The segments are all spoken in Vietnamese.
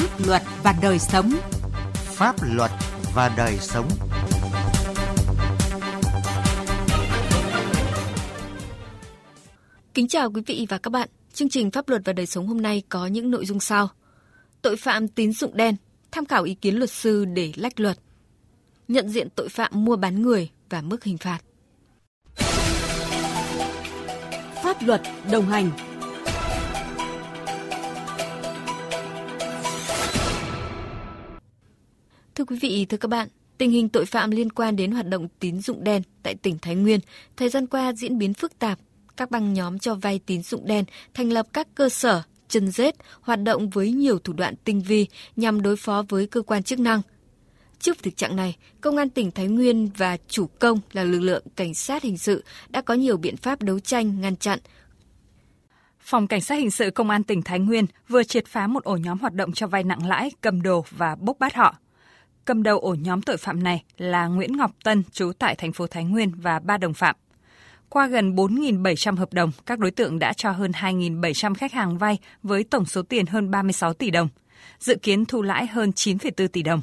pháp luật và đời sống. Pháp luật và đời sống. Kính chào quý vị và các bạn. Chương trình Pháp luật và đời sống hôm nay có những nội dung sau. Tội phạm tín dụng đen, tham khảo ý kiến luật sư để lách luật. Nhận diện tội phạm mua bán người và mức hình phạt. Pháp luật đồng hành quý vị, thưa các bạn, tình hình tội phạm liên quan đến hoạt động tín dụng đen tại tỉnh Thái Nguyên thời gian qua diễn biến phức tạp. Các băng nhóm cho vay tín dụng đen thành lập các cơ sở, chân rết, hoạt động với nhiều thủ đoạn tinh vi nhằm đối phó với cơ quan chức năng. Trước thực trạng này, Công an tỉnh Thái Nguyên và chủ công là lực lượng cảnh sát hình sự đã có nhiều biện pháp đấu tranh, ngăn chặn, Phòng Cảnh sát Hình sự Công an tỉnh Thái Nguyên vừa triệt phá một ổ nhóm hoạt động cho vay nặng lãi, cầm đồ và bốc bắt họ. Cầm đầu ổ nhóm tội phạm này là Nguyễn Ngọc Tân, trú tại thành phố Thái Nguyên và ba đồng phạm. Qua gần 4.700 hợp đồng, các đối tượng đã cho hơn 2.700 khách hàng vay với tổng số tiền hơn 36 tỷ đồng, dự kiến thu lãi hơn 9,4 tỷ đồng.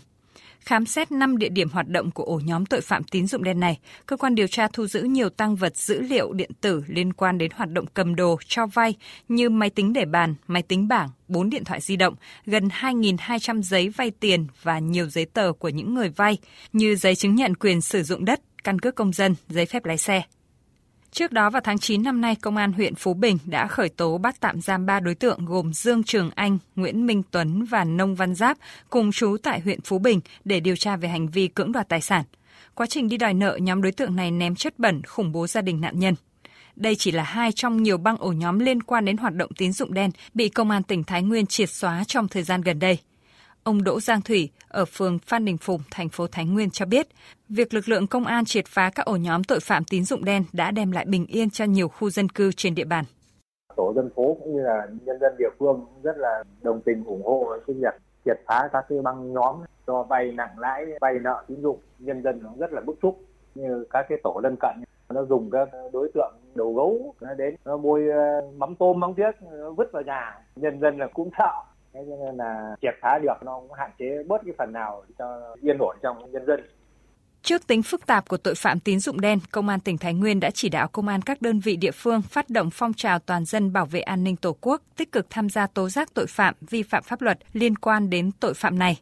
Khám xét 5 địa điểm hoạt động của ổ nhóm tội phạm tín dụng đen này, cơ quan điều tra thu giữ nhiều tăng vật dữ liệu điện tử liên quan đến hoạt động cầm đồ, cho vay như máy tính để bàn, máy tính bảng, 4 điện thoại di động, gần 2.200 giấy vay tiền và nhiều giấy tờ của những người vay như giấy chứng nhận quyền sử dụng đất, căn cước công dân, giấy phép lái xe. Trước đó vào tháng 9 năm nay, Công an huyện Phú Bình đã khởi tố bắt tạm giam 3 đối tượng gồm Dương Trường Anh, Nguyễn Minh Tuấn và Nông Văn Giáp cùng chú tại huyện Phú Bình để điều tra về hành vi cưỡng đoạt tài sản. Quá trình đi đòi nợ, nhóm đối tượng này ném chất bẩn khủng bố gia đình nạn nhân. Đây chỉ là hai trong nhiều băng ổ nhóm liên quan đến hoạt động tín dụng đen bị Công an tỉnh Thái Nguyên triệt xóa trong thời gian gần đây. Ông Đỗ Giang Thủy ở phường Phan Đình Phùng, thành phố Thái Nguyên cho biết, việc lực lượng công an triệt phá các ổ nhóm tội phạm tín dụng đen đã đem lại bình yên cho nhiều khu dân cư trên địa bàn. Tổ dân phố cũng như là nhân dân địa phương rất là đồng tình ủng hộ cái việc triệt phá các cái băng nhóm cho vay nặng lãi, vay nợ tín dụng, nhân dân cũng rất là bức xúc như các cái tổ lân cận. Nó dùng các đối tượng đầu gấu nó đến nó bôi ờ, mắm tôm mắm tiết vứt vào nhà. Nhân dân là cũng sợ thế cho nên là triệt phá được nó cũng hạn chế bớt cái phần nào cho yên ổn trong nhân dân. Trước tính phức tạp của tội phạm tín dụng đen, Công an tỉnh Thái Nguyên đã chỉ đạo công an các đơn vị địa phương phát động phong trào toàn dân bảo vệ an ninh Tổ quốc, tích cực tham gia tố giác tội phạm, vi phạm pháp luật liên quan đến tội phạm này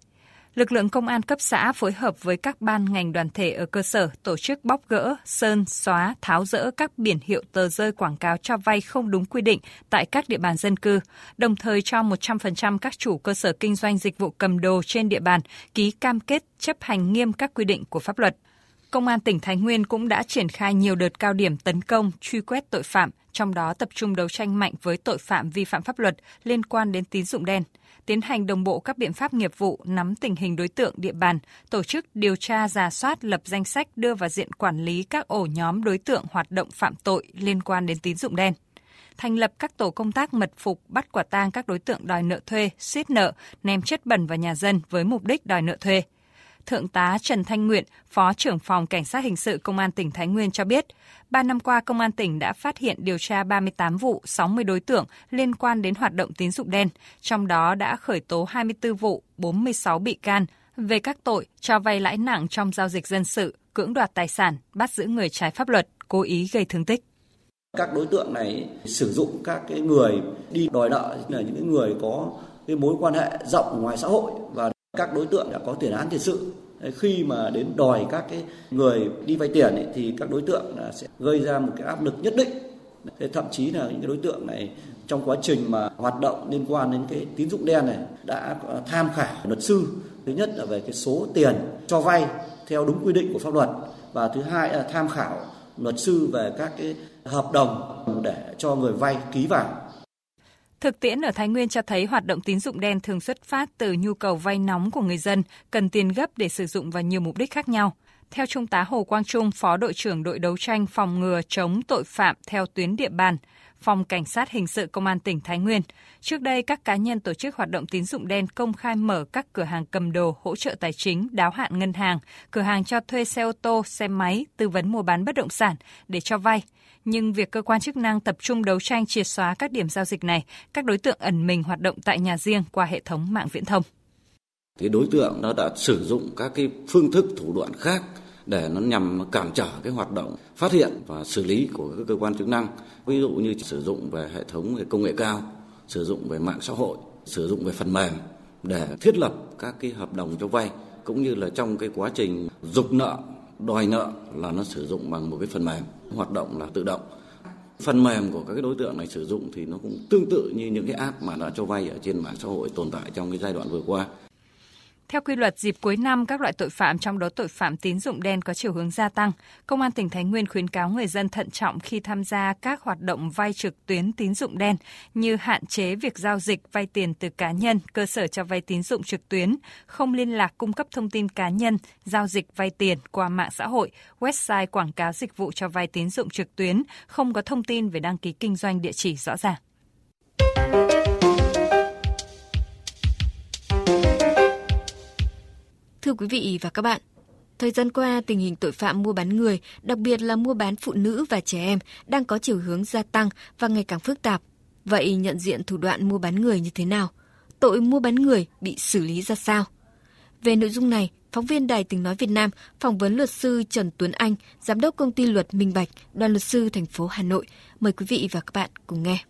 lực lượng công an cấp xã phối hợp với các ban ngành đoàn thể ở cơ sở tổ chức bóc gỡ, sơn, xóa, tháo rỡ các biển hiệu tờ rơi quảng cáo cho vay không đúng quy định tại các địa bàn dân cư, đồng thời cho 100% các chủ cơ sở kinh doanh dịch vụ cầm đồ trên địa bàn ký cam kết chấp hành nghiêm các quy định của pháp luật. Công an tỉnh Thái Nguyên cũng đã triển khai nhiều đợt cao điểm tấn công, truy quét tội phạm, trong đó tập trung đấu tranh mạnh với tội phạm vi phạm pháp luật liên quan đến tín dụng đen – tiến hành đồng bộ các biện pháp nghiệp vụ nắm tình hình đối tượng địa bàn, tổ chức điều tra giả soát lập danh sách đưa vào diện quản lý các ổ nhóm đối tượng hoạt động phạm tội liên quan đến tín dụng đen thành lập các tổ công tác mật phục bắt quả tang các đối tượng đòi nợ thuê, siết nợ, ném chất bẩn vào nhà dân với mục đích đòi nợ thuê. Thượng tá Trần Thanh Nguyện, Phó trưởng phòng Cảnh sát Hình sự Công an tỉnh Thái Nguyên cho biết, 3 năm qua Công an tỉnh đã phát hiện điều tra 38 vụ, 60 đối tượng liên quan đến hoạt động tín dụng đen, trong đó đã khởi tố 24 vụ, 46 bị can về các tội cho vay lãi nặng trong giao dịch dân sự, cưỡng đoạt tài sản, bắt giữ người trái pháp luật, cố ý gây thương tích. Các đối tượng này sử dụng các cái người đi đòi nợ là những người có cái mối quan hệ rộng ngoài xã hội và các đối tượng đã có tiền án tiền sự. Khi mà đến đòi các cái người đi vay tiền ấy, thì các đối tượng sẽ gây ra một cái áp lực nhất định. Thế thậm chí là những cái đối tượng này trong quá trình mà hoạt động liên quan đến cái tín dụng đen này đã tham khảo luật sư. Thứ nhất là về cái số tiền cho vay theo đúng quy định của pháp luật và thứ hai là tham khảo luật sư về các cái hợp đồng để cho người vay ký vào. Thực tiễn ở Thái Nguyên cho thấy hoạt động tín dụng đen thường xuất phát từ nhu cầu vay nóng của người dân, cần tiền gấp để sử dụng vào nhiều mục đích khác nhau. Theo Trung tá Hồ Quang Trung, Phó đội trưởng đội đấu tranh phòng ngừa chống tội phạm theo tuyến địa bàn, Phòng Cảnh sát Hình sự Công an tỉnh Thái Nguyên. Trước đây, các cá nhân tổ chức hoạt động tín dụng đen công khai mở các cửa hàng cầm đồ, hỗ trợ tài chính, đáo hạn ngân hàng, cửa hàng cho thuê xe ô tô, xe máy, tư vấn mua bán bất động sản để cho vay – nhưng việc cơ quan chức năng tập trung đấu tranh triệt xóa các điểm giao dịch này, các đối tượng ẩn mình hoạt động tại nhà riêng qua hệ thống mạng viễn thông. Thì đối tượng nó đã sử dụng các cái phương thức thủ đoạn khác để nó nhằm cản trở cái hoạt động phát hiện và xử lý của các cơ quan chức năng. Ví dụ như sử dụng về hệ thống về công nghệ cao, sử dụng về mạng xã hội, sử dụng về phần mềm để thiết lập các cái hợp đồng cho vay cũng như là trong cái quá trình dục nợ, đòi nợ là nó sử dụng bằng một cái phần mềm hoạt động là tự động. Phần mềm của các cái đối tượng này sử dụng thì nó cũng tương tự như những cái app mà đã cho vay ở trên mạng xã hội tồn tại trong cái giai đoạn vừa qua. Theo quy luật, dịp cuối năm các loại tội phạm trong đó tội phạm tín dụng đen có chiều hướng gia tăng. Công an tỉnh Thái Nguyên khuyến cáo người dân thận trọng khi tham gia các hoạt động vay trực tuyến tín dụng đen như hạn chế việc giao dịch vay tiền từ cá nhân, cơ sở cho vay tín dụng trực tuyến, không liên lạc cung cấp thông tin cá nhân, giao dịch vay tiền qua mạng xã hội, website quảng cáo dịch vụ cho vay tín dụng trực tuyến, không có thông tin về đăng ký kinh doanh địa chỉ rõ ràng. Thưa quý vị và các bạn, thời gian qua tình hình tội phạm mua bán người, đặc biệt là mua bán phụ nữ và trẻ em đang có chiều hướng gia tăng và ngày càng phức tạp. Vậy nhận diện thủ đoạn mua bán người như thế nào? Tội mua bán người bị xử lý ra sao? Về nội dung này, phóng viên Đài Tiếng Nói Việt Nam phỏng vấn luật sư Trần Tuấn Anh, giám đốc công ty luật Minh Bạch, đoàn luật sư thành phố Hà Nội. Mời quý vị và các bạn cùng nghe.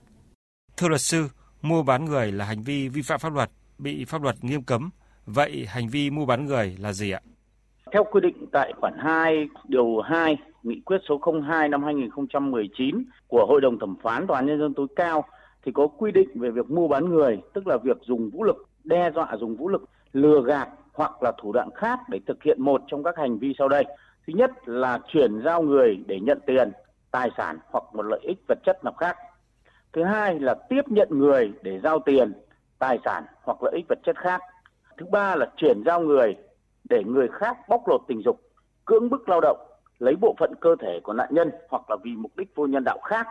Thưa luật sư, mua bán người là hành vi vi phạm pháp luật, bị pháp luật nghiêm cấm Vậy hành vi mua bán người là gì ạ? Theo quy định tại khoản 2 điều 2 Nghị quyết số 02 năm 2019 của Hội đồng thẩm phán Tòa án nhân dân tối cao thì có quy định về việc mua bán người, tức là việc dùng vũ lực, đe dọa dùng vũ lực, lừa gạt hoặc là thủ đoạn khác để thực hiện một trong các hành vi sau đây. Thứ nhất là chuyển giao người để nhận tiền, tài sản hoặc một lợi ích vật chất nào khác. Thứ hai là tiếp nhận người để giao tiền, tài sản hoặc lợi ích vật chất khác. Thứ ba là chuyển giao người để người khác bóc lột tình dục, cưỡng bức lao động, lấy bộ phận cơ thể của nạn nhân hoặc là vì mục đích vô nhân đạo khác.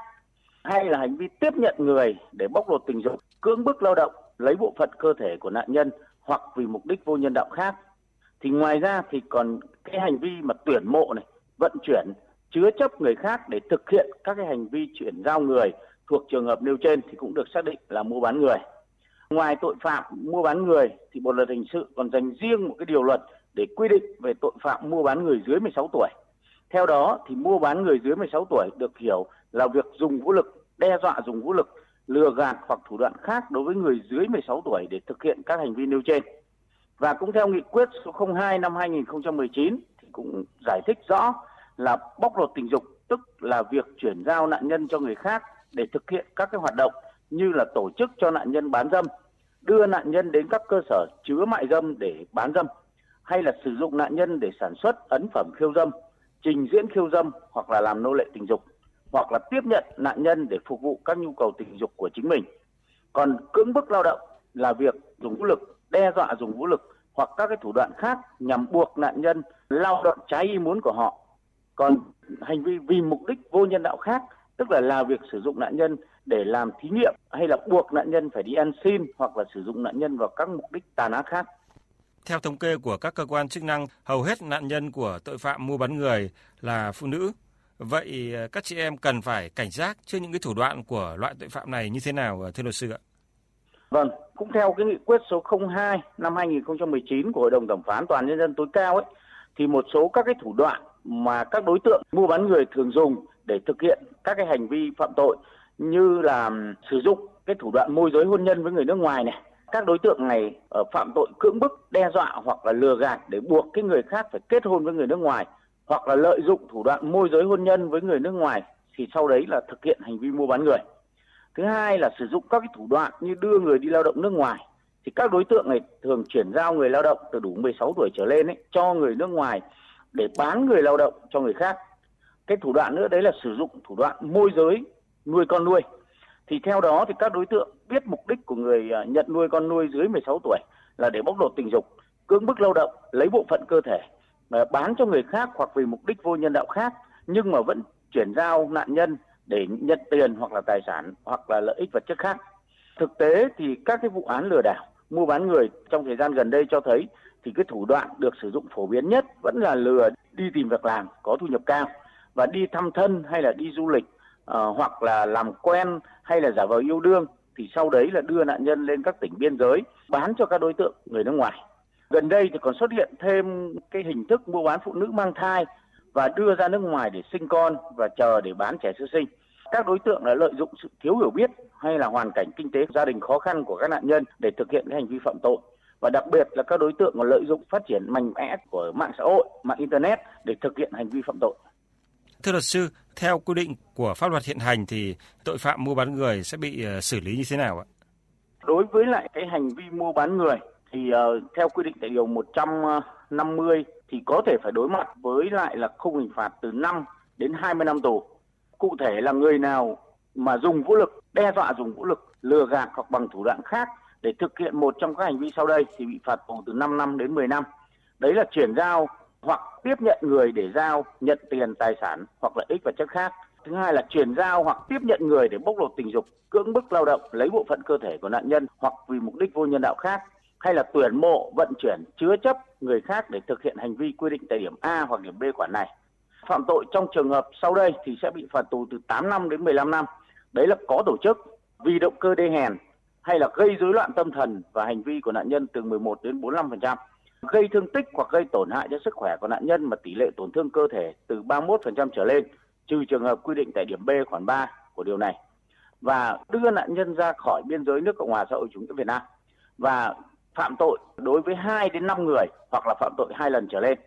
Hay là hành vi tiếp nhận người để bóc lột tình dục, cưỡng bức lao động, lấy bộ phận cơ thể của nạn nhân hoặc vì mục đích vô nhân đạo khác. Thì ngoài ra thì còn cái hành vi mà tuyển mộ này, vận chuyển, chứa chấp người khác để thực hiện các cái hành vi chuyển giao người thuộc trường hợp nêu trên thì cũng được xác định là mua bán người. Ngoài tội phạm mua bán người thì Bộ luật hình sự còn dành riêng một cái điều luật để quy định về tội phạm mua bán người dưới 16 tuổi. Theo đó thì mua bán người dưới 16 tuổi được hiểu là việc dùng vũ lực, đe dọa dùng vũ lực, lừa gạt hoặc thủ đoạn khác đối với người dưới 16 tuổi để thực hiện các hành vi nêu trên. Và cũng theo nghị quyết số 02 năm 2019 thì cũng giải thích rõ là bóc lột tình dục tức là việc chuyển giao nạn nhân cho người khác để thực hiện các cái hoạt động như là tổ chức cho nạn nhân bán dâm, đưa nạn nhân đến các cơ sở chứa mại dâm để bán dâm, hay là sử dụng nạn nhân để sản xuất ấn phẩm khiêu dâm, trình diễn khiêu dâm hoặc là làm nô lệ tình dục, hoặc là tiếp nhận nạn nhân để phục vụ các nhu cầu tình dục của chính mình. Còn cưỡng bức lao động là việc dùng vũ lực, đe dọa dùng vũ lực hoặc các cái thủ đoạn khác nhằm buộc nạn nhân lao động trái ý muốn của họ. Còn hành vi vì mục đích vô nhân đạo khác, tức là là việc sử dụng nạn nhân để làm thí nghiệm hay là buộc nạn nhân phải đi ăn xin hoặc là sử dụng nạn nhân vào các mục đích tàn ác khác. Theo thống kê của các cơ quan chức năng, hầu hết nạn nhân của tội phạm mua bán người là phụ nữ. Vậy ờ, các chị em cần phải cảnh giác trước những cái thủ đoạn của loại tội phạm này như thế nào thưa luật sư ạ? Vâng, cũng theo cái nghị quyết số 02 năm 2019 của Hội đồng thẩm phán Toàn nhân dân tối cao ấy thì một số các cái thủ đoạn mà các đối tượng mua bán người thường dùng để thực hiện các cái hành vi phạm tội như là sử dụng cái thủ đoạn môi giới hôn nhân với người nước ngoài này. Các đối tượng này ở phạm tội cưỡng bức đe dọa hoặc là lừa gạt để buộc cái người khác phải kết hôn với người nước ngoài hoặc là lợi dụng thủ đoạn môi giới hôn nhân với người nước ngoài thì sau đấy là thực hiện hành vi mua bán người. Thứ hai là sử dụng các cái thủ đoạn như đưa người đi lao động nước ngoài. Thì các đối tượng này thường chuyển giao người lao động từ đủ 16 tuổi trở lên ấy, cho người nước ngoài để bán người lao động cho người khác cái thủ đoạn nữa đấy là sử dụng thủ đoạn môi giới nuôi con nuôi thì theo đó thì các đối tượng biết mục đích của người à, nhận nuôi con nuôi dưới 16 tuổi là để bóc lột tình dục, cưỡng bức lao động, lấy bộ phận cơ thể bán cho người khác hoặc vì mục đích vô nhân đạo khác nhưng mà vẫn chuyển giao nạn nhân để nhận tiền hoặc là tài sản hoặc là lợi ích vật chất khác. Thực tế thì các cái vụ án lừa đảo, mua bán người trong thời gian gần đây cho thấy thì cái thủ đoạn được sử dụng phổ biến nhất vẫn là lừa đi tìm việc làm có thu nhập cao và đi thăm thân hay là đi du lịch uh, hoặc là làm quen hay là giả vờ yêu đương thì sau đấy là đưa nạn nhân lên các tỉnh biên giới bán cho các đối tượng người nước ngoài Gần đây thì còn xuất hiện thêm cái hình thức mua bán phụ nữ mang thai và đưa ra nước ngoài để sinh con và chờ để bán trẻ sơ sinh. Các đối tượng đã lợi dụng sự thiếu hiểu biết hay là hoàn cảnh kinh tế gia đình khó khăn của các nạn nhân để thực hiện cái hành vi phạm tội và đặc biệt là các đối tượng còn lợi dụng phát triển mạnh mẽ của mạng xã hội, mạng internet để thực hiện hành vi phạm tội. Thưa luật sư, theo quy định của pháp luật hiện hành thì tội phạm mua bán người sẽ bị ờ, xử lý như thế nào ạ? Đối với lại cái hành vi mua bán người thì uh, theo quy định tại điều 150 ờ, thì có thể phải đối mặt với lại là khung hình phạt từ 5 đến 20 năm tù. Cụ thể là người nào mà dùng vũ lực, đe dọa dùng vũ lực, lừa gạt hoặc bằng thủ đoạn khác để thực hiện một trong các hành vi sau đây thì bị phạt tù từ 5 năm đến 10 năm. Đấy là chuyển giao hoặc tiếp nhận người để giao, nhận tiền, tài sản hoặc lợi ích vật chất khác. Thứ hai là chuyển giao hoặc tiếp nhận người để bóc lột tình dục, cưỡng bức lao động, lấy bộ phận cơ thể của nạn nhân hoặc vì mục đích vô nhân đạo khác hay là tuyển mộ, vận chuyển, chứa chấp người khác để thực hiện hành vi quy định tại điểm A hoặc điểm B khoản này. Phạm tội trong trường hợp sau đây thì sẽ bị phạt tù từ 8 năm đến 15 năm. Đấy là có tổ chức, vì động cơ đê hèn hay là gây rối loạn tâm thần và hành vi của nạn nhân từ 11 đến 45%, gây thương tích hoặc gây tổn hại cho sức khỏe của nạn nhân mà tỷ lệ tổn thương cơ thể từ 31% trở lên, trừ trường hợp quy định tại điểm B khoản 3 của điều này và đưa nạn nhân ra khỏi biên giới nước Cộng hòa xã hội chủ nghĩa Việt Nam và phạm tội đối với 2 đến 5 người hoặc là phạm tội hai lần trở lên.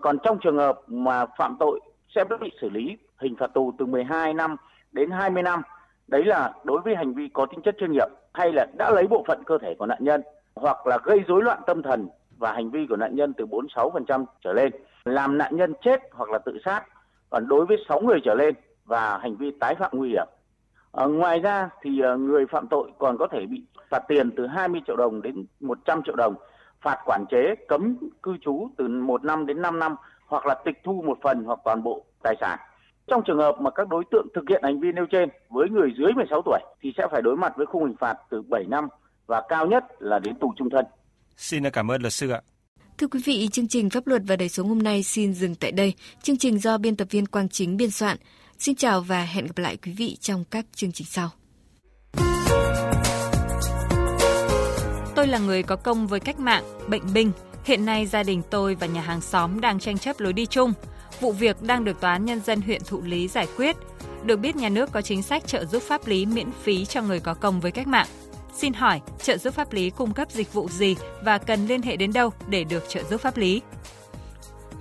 Còn trong trường hợp mà phạm tội sẽ bị xử lý hình phạt tù từ 12 năm đến 20 năm. Đấy là đối với hành vi có tính chất chuyên nghiệp hay là đã lấy bộ phận cơ thể của nạn nhân hoặc là gây rối loạn tâm thần và hành vi của nạn nhân từ 46% trở lên, làm nạn nhân chết hoặc là tự sát. Còn đối với 6 người trở lên và hành vi tái phạm nguy hiểm. À, ngoài ra thì ờ, người phạm tội còn có thể bị phạt tiền từ 20 triệu đồng đến 100 triệu đồng, phạt quản chế, cấm cư trú từ 1 năm đến 5 năm hoặc là tịch thu một phần hoặc toàn bộ tài sản. Trong trường hợp mà các đối tượng thực hiện hành vi nêu trên với người dưới 16 tuổi thì sẽ phải đối mặt với khung hình phạt từ 7 năm và cao nhất là đến tù trung thân. Xin cảm ơn luật sư ạ. Thưa quý vị, chương trình Pháp luật và đời sống hôm nay xin dừng tại đây. Chương trình do biên tập viên Quang Chính biên soạn. Xin chào và hẹn gặp lại quý vị trong các chương trình sau. Tôi là người có công với cách mạng, bệnh binh. Hiện nay gia đình tôi và nhà hàng xóm đang tranh chấp lối đi chung. Vụ việc đang được Tòa án Nhân dân huyện Thụ Lý giải quyết. Được biết nhà nước có chính sách trợ giúp pháp lý miễn phí cho người có công với cách mạng. Xin hỏi, trợ giúp pháp lý cung cấp dịch vụ gì và cần liên hệ đến đâu để được trợ giúp pháp lý?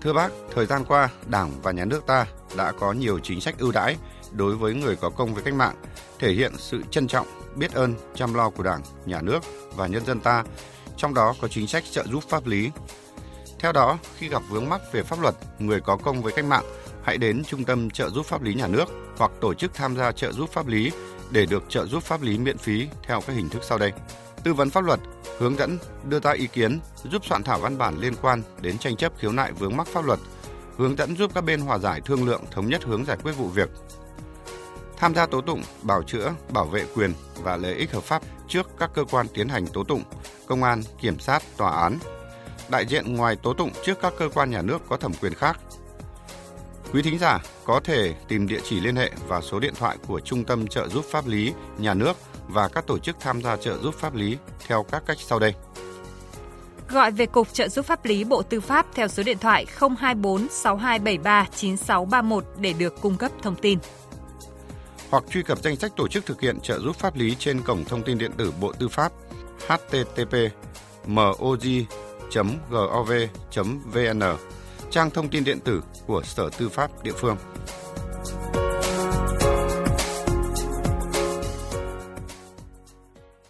Thưa bác, thời gian qua, Đảng và Nhà nước ta đã có nhiều chính sách ưu đãi đối với người có công với cách mạng, thể hiện sự trân trọng, biết ơn, chăm lo của Đảng, Nhà nước và nhân dân ta, trong đó có chính sách trợ giúp pháp lý. Theo đó, khi gặp vướng mắc về pháp luật, người có công với cách mạng hãy đến Trung tâm trợ giúp pháp lý nhà nước hoặc tổ chức tham gia trợ giúp pháp lý để được trợ giúp pháp lý miễn phí theo các hình thức sau đây. Tư vấn pháp luật, hướng dẫn, đưa ra ý kiến, giúp soạn thảo văn bản liên quan đến tranh chấp khiếu nại vướng mắc pháp luật, hướng dẫn giúp các bên hòa giải thương lượng thống nhất hướng giải quyết vụ việc. Tham gia tố tụng, bảo chữa, bảo vệ quyền và lợi ích hợp pháp trước các cơ quan tiến hành tố tụng, công an, kiểm sát, tòa án. Đại diện ngoài tố tụng trước các cơ quan nhà nước có thẩm quyền khác Quý thính giả có thể tìm địa chỉ liên hệ và số điện thoại của Trung tâm trợ giúp pháp lý nhà nước và các tổ chức tham gia trợ giúp pháp lý theo các cách sau đây. Gọi về Cục Trợ giúp pháp lý Bộ Tư pháp theo số điện thoại 024 6273 9631 để được cung cấp thông tin. Hoặc truy cập danh sách tổ chức thực hiện trợ giúp pháp lý trên cổng thông tin điện tử Bộ Tư pháp http moj.gov.vn trang thông tin điện tử của Sở Tư pháp địa phương.